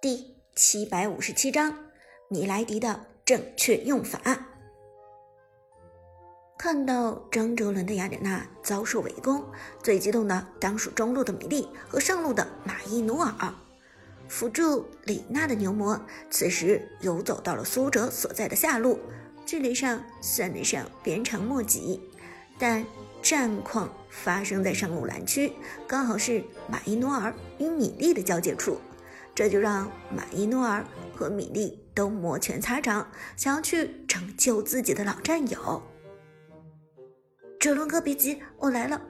第七百五十七章米莱迪的正确用法。看到张哲伦的雅典娜遭受围攻，最激动的当属中路的米莉和上路的马伊努尔。辅助李娜的牛魔此时游走到了苏哲所在的下路，距离上算得上鞭长莫及，但战况发生在上路蓝区，刚好是马伊努尔与米莉的交界处。这就让马伊诺尔和米莉都摩拳擦掌，想要去拯救自己的老战友。哲伦哥，别急，我来了。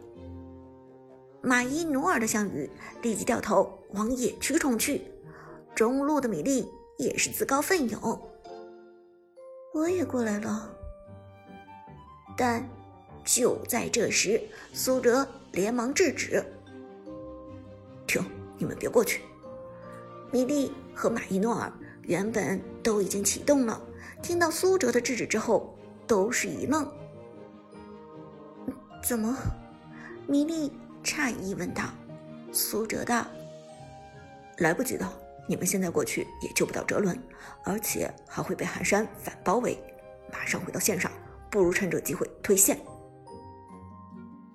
马伊努尔的项羽立即掉头往野区冲去，中路的米莉也是自告奋勇，我也过来了。但就在这时，苏哲连忙制止：“停，你们别过去。”米莉和马伊诺尔原本都已经启动了，听到苏哲的制止之后，都是一愣。怎么？米莉诧异问道。苏哲道：“来不及的，你们现在过去也救不到哲伦，而且还会被寒山反包围。马上回到线上，不如趁这机会退线。”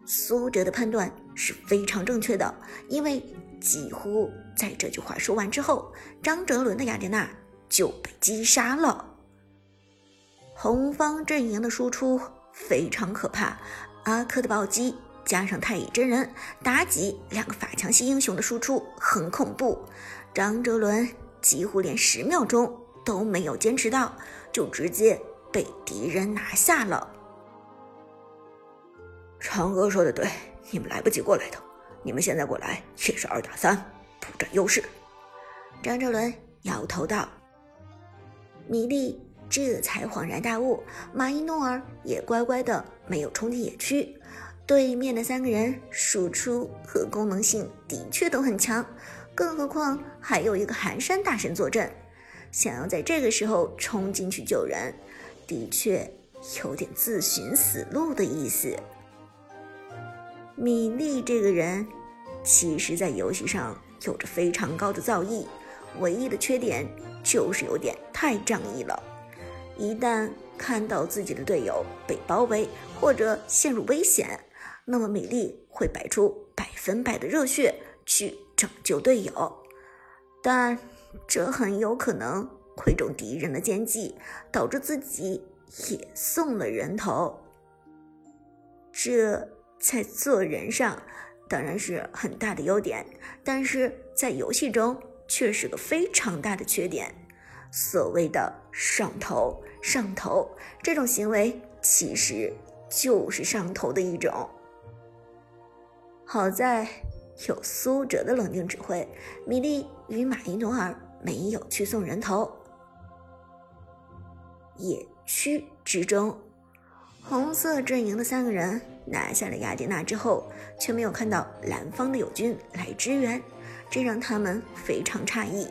苏哲的判断是非常正确的，因为。几乎在这句话说完之后，张哲伦的雅典娜就被击杀了。红方阵营的输出非常可怕，阿珂的暴击加上太乙真人妲己两个法强系英雄的输出很恐怖，张哲伦几乎连十秒钟都没有坚持到，就直接被敌人拿下了。长哥说的对，你们来不及过来的。你们现在过来也是二打三，不占优势。张哲伦摇头道：“米莉这才恍然大悟，马伊诺尔也乖乖的没有冲进野区。对面的三个人输出和功能性的确都很强，更何况还有一个寒山大神坐镇，想要在这个时候冲进去救人，的确有点自寻死路的意思。”米莉这个人，其实，在游戏上有着非常高的造诣，唯一的缺点就是有点太仗义了。一旦看到自己的队友被包围或者陷入危险，那么米莉会摆出百分百的热血去拯救队友，但这很有可能会中敌人的奸计，导致自己也送了人头。这。在做人上当然是很大的优点，但是在游戏中却是个非常大的缺点。所谓的上头，上头这种行为其实就是上头的一种。好在有苏哲的冷静指挥，米莉与马伊努尔没有去送人头。野区之中，红色阵营的三个人。拿下了雅典娜之后，却没有看到蓝方的友军来支援，这让他们非常诧异。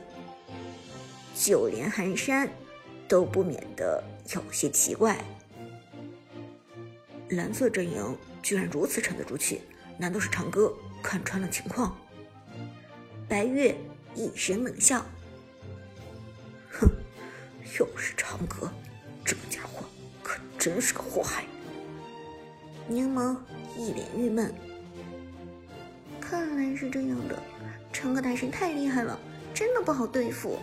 就连寒山都不免得有些奇怪。蓝色阵营居然如此沉得住气，难道是长歌看穿了情况？白月一声冷笑：“哼，又是长歌，这家伙可真是个祸害。”柠檬一脸郁闷，看来是这样的，长歌大神太厉害了，真的不好对付。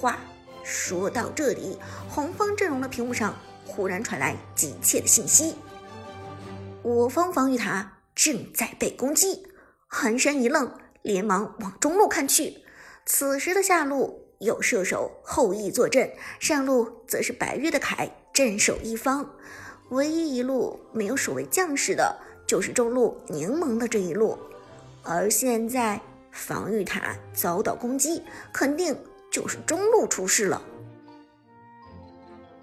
话说到这里，红方阵容的屏幕上忽然传来急切的信息：我方防御塔正在被攻击。寒山一愣，连忙往中路看去。此时的下路有射手后羿坐镇，上路则是白月的凯镇守一方。唯一一路没有守卫将士的，就是中路柠檬的这一路。而现在防御塔遭到攻击，肯定就是中路出事了。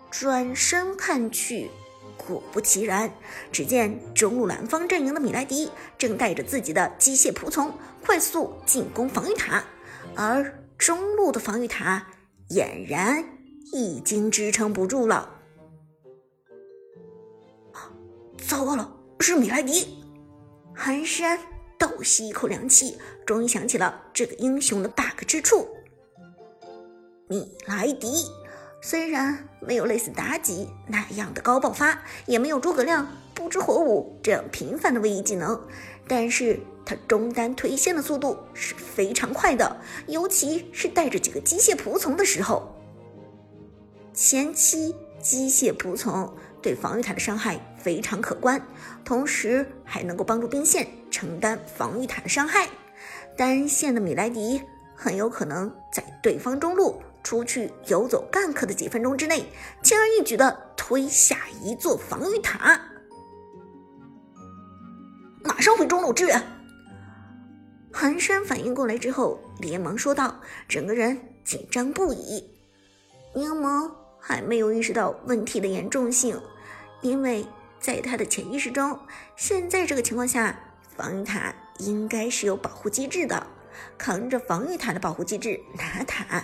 转身看去，果不其然，只见中路蓝方阵营的米莱迪正带着自己的机械仆从快速进攻防御塔，而中路的防御塔俨然已经支撑不住了。糟糕了，是米莱迪！寒山倒吸一口凉气，终于想起了这个英雄的 bug 之处。米莱狄。虽然没有类似妲己那样的高爆发，也没有诸葛亮不知火舞这样频繁的位移技能，但是他中单推线的速度是非常快的，尤其是带着几个机械仆从的时候。前期机械仆从对防御塔的伤害非常可观，同时还能够帮助兵线承担防御塔的伤害。单线的米莱狄很有可能在对方中路。出去游走 gank 的几分钟之内，轻而易举的推下一座防御塔，马上回中路支援。寒山反应过来之后，连忙说道，整个人紧张不已。柠檬还没有意识到问题的严重性，因为在他的潜意识中，现在这个情况下，防御塔应该是有保护机制的。扛着防御塔的保护机制拿塔，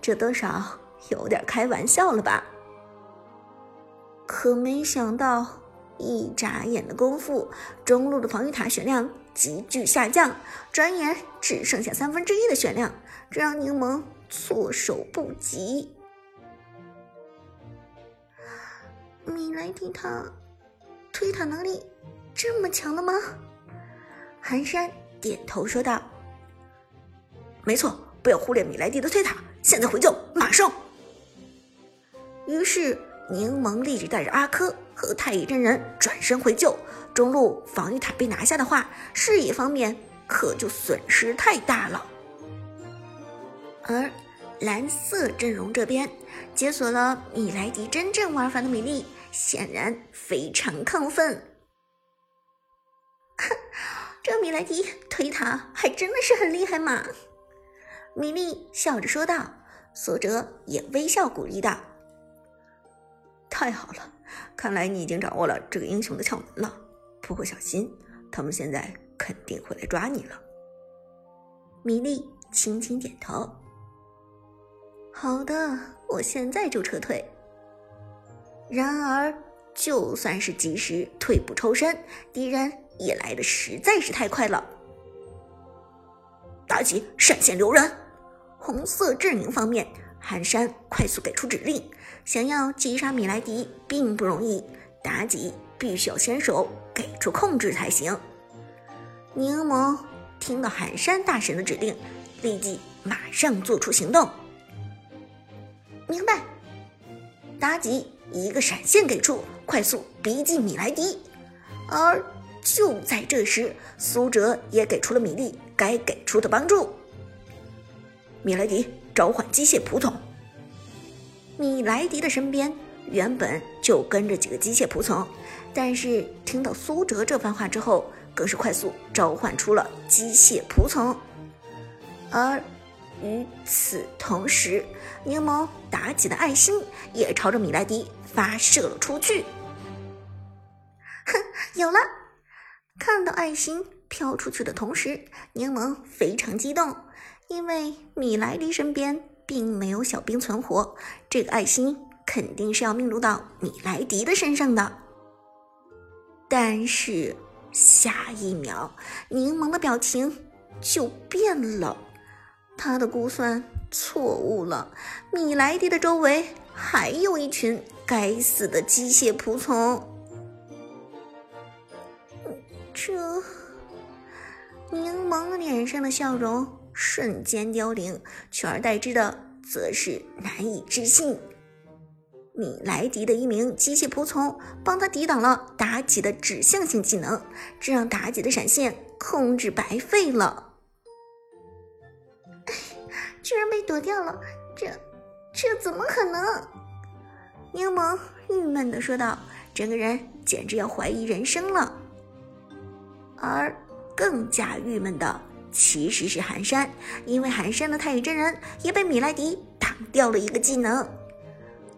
这多少有点开玩笑了吧？可没想到，一眨眼的功夫，中路的防御塔血量急剧下降，转眼只剩下三分之一的血量，这让柠檬措手不及。米莱狄他推塔能力这么强的吗？寒山点头说道。没错，不要忽略米莱狄的推塔。现在回救，马上！于是柠檬立即带着阿珂和太乙真人转身回救。中路防御塔被拿下的话，视野方面可就损失太大了。而蓝色阵容这边解锁了米莱狄真正玩法的米粒，显然非常亢奋。哼 这米莱迪推塔还真的是很厉害嘛！米莉笑着说道，苏哲也微笑鼓励道：“太好了，看来你已经掌握了这个英雄的窍门了。不过小心，他们现在肯定会来抓你了。”米莉轻轻点头：“好的，我现在就撤退。”然而，就算是及时退步抽身，敌人也来的实在是太快了。妲己闪现留人。红色阵营方面，寒山快速给出指令，想要击杀米莱迪并不容易，妲己必须要先手给出控制才行。柠檬听到寒山大神的指令，立即马上做出行动。明白。妲己一个闪现给出，快速逼近米莱迪。而就在这时，苏哲也给出了米莉该给出的帮助。米莱迪召唤机械仆从。米莱迪的身边原本就跟着几个机械仆从，但是听到苏哲这番话之后，更是快速召唤出了机械仆从。而与此同时，柠檬妲己的爱心也朝着米莱迪发射了出去。哼，有了！看到爱心飘出去的同时，柠檬非常激动。因为米莱迪身边并没有小兵存活，这个爱心肯定是要命中到米莱迪的身上的。但是下一秒，柠檬的表情就变了，他的估算错误了，米莱迪的周围还有一群该死的机械仆从。这，柠檬脸上的笑容。瞬间凋零，取而代之的则是难以置信。米莱迪的一名机械仆从帮他抵挡了妲己的指向性技能，这让妲己的闪现控制白费了。居然被躲掉了，这这怎么可能？柠檬郁闷的说道，整个人简直要怀疑人生了。而更加郁闷的。其实是寒山，因为寒山的太乙真人也被米莱迪挡掉了一个技能。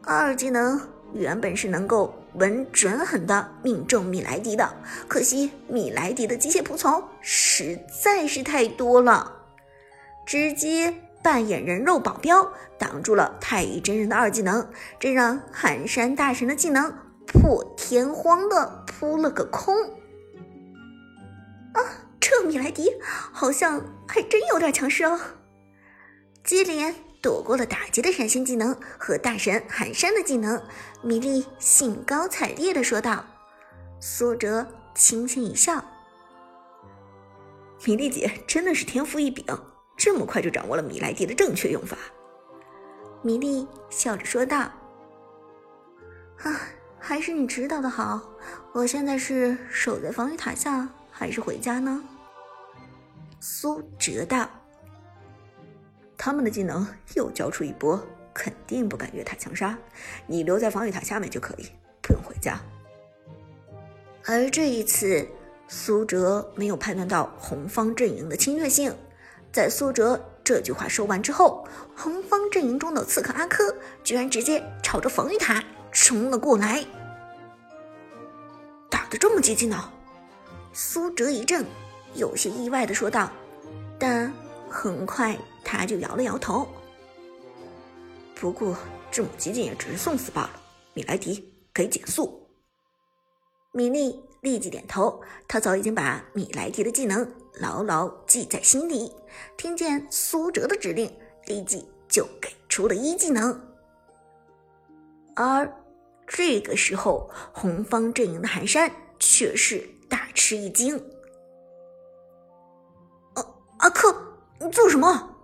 二技能原本是能够稳准狠的命中米莱迪的，可惜米莱迪的机械仆从实在是太多了，直接扮演人肉保镖挡住了太乙真人的二技能，这让寒山大神的技能破天荒的扑了个空。啊这米莱迪好像还真有点强势哦。接连躲过了打击的闪现技能和大神寒山的技能，米莉兴高采烈地说道。苏哲轻轻一笑：“米莉姐真的是天赋异禀，这么快就掌握了米莱狄的正确用法。”米莉笑着说道：“啊，还是你指导的好。我现在是守在防御塔下，还是回家呢？”苏哲道：“他们的技能又交出一波，肯定不敢越塔强杀。你留在防御塔下面就可以，不用回家。”而这一次，苏哲没有判断到红方阵营的侵略性。在苏哲这句话说完之后，红方阵营中的刺客阿珂居然直接朝着防御塔冲了过来。打得这么激进呢？苏哲一怔，有些意外的说道。但很快他就摇了摇头。不过这么激进也只是送死罢了。米莱迪，给减速。米莉立即点头，他早已经把米莱迪的技能牢牢记在心里。听见苏哲的指令，立即就给出了一技能。而这个时候，红方阵营的寒山却是大吃一惊：“阿阿珂，你做什么？”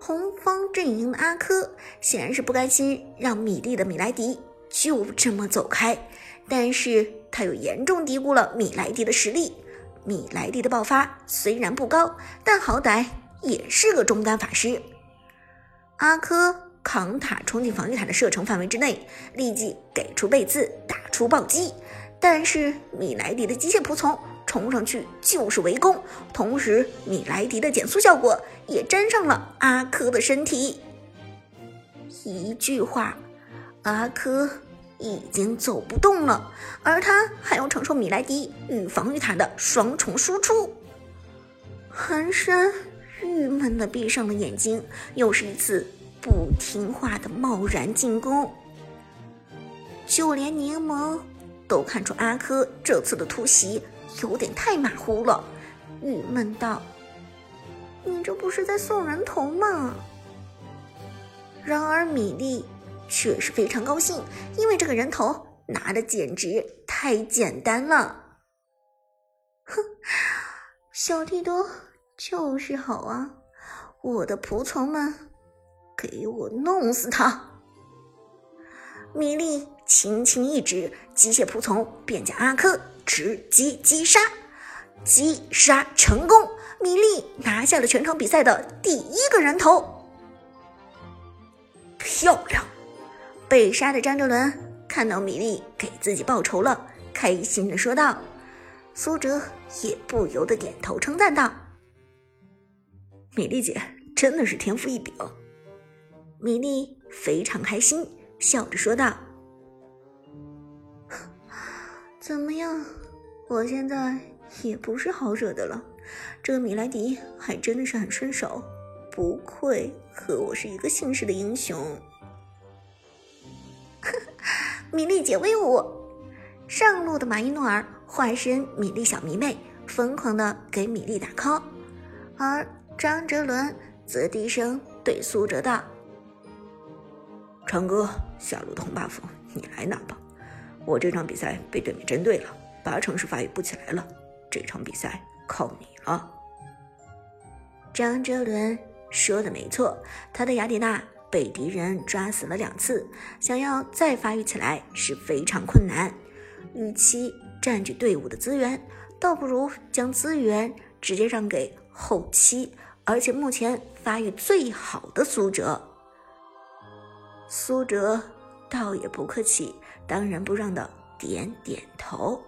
红方阵营的阿珂显然是不甘心让米莉的米莱迪就这么走开。但是他又严重低估了米莱迪的实力。米莱迪的爆发虽然不高，但好歹也是个中单法师。阿珂扛塔冲进防御塔的射程范围之内，立即给出背刺，打出暴击。但是米莱迪的机械仆从冲上去就是围攻，同时米莱迪的减速效果也沾上了阿珂的身体。一句话，阿珂。已经走不动了，而他还要承受米莱迪与防御塔的双重输出。寒山郁闷的闭上了眼睛，又是一次不听话的贸然进攻。就连柠檬都看出阿珂这次的突袭有点太马虎了，郁闷道：“你这不是在送人头吗？”然而米莉。却是非常高兴，因为这个人头拿的简直太简单了。哼，小弟多就是好啊！我的仆从们，给我弄死他！米莉轻轻一指，机械仆从便将阿珂直接击杀，击杀成功！米莉拿下了全场比赛的第一个人头，漂亮！被杀的张哲伦看到米莉给自己报仇了，开心的说道。苏哲也不由得点头称赞道：“米莉姐真的是天赋异禀。”米莉非常开心，笑着说道：“ 怎么样，我现在也不是好惹的了。这个米莱迪还真的是很顺手，不愧和我是一个姓氏的英雄。”米莉姐威武！上路的马伊诺尔化身米莉小迷妹，疯狂的给米莉打 call，而张哲伦则低声对苏哲道：“长哥，下路的红 buff 你来拿吧。我这场比赛被对面针对了，八成是发育不起来了。这场比赛靠你了。”张哲伦说的没错，他的雅典娜。被敌人抓死了两次，想要再发育起来是非常困难。与其占据队伍的资源，倒不如将资源直接让给后期，而且目前发育最好的苏哲。苏哲倒也不客气，当仁不让的点点头。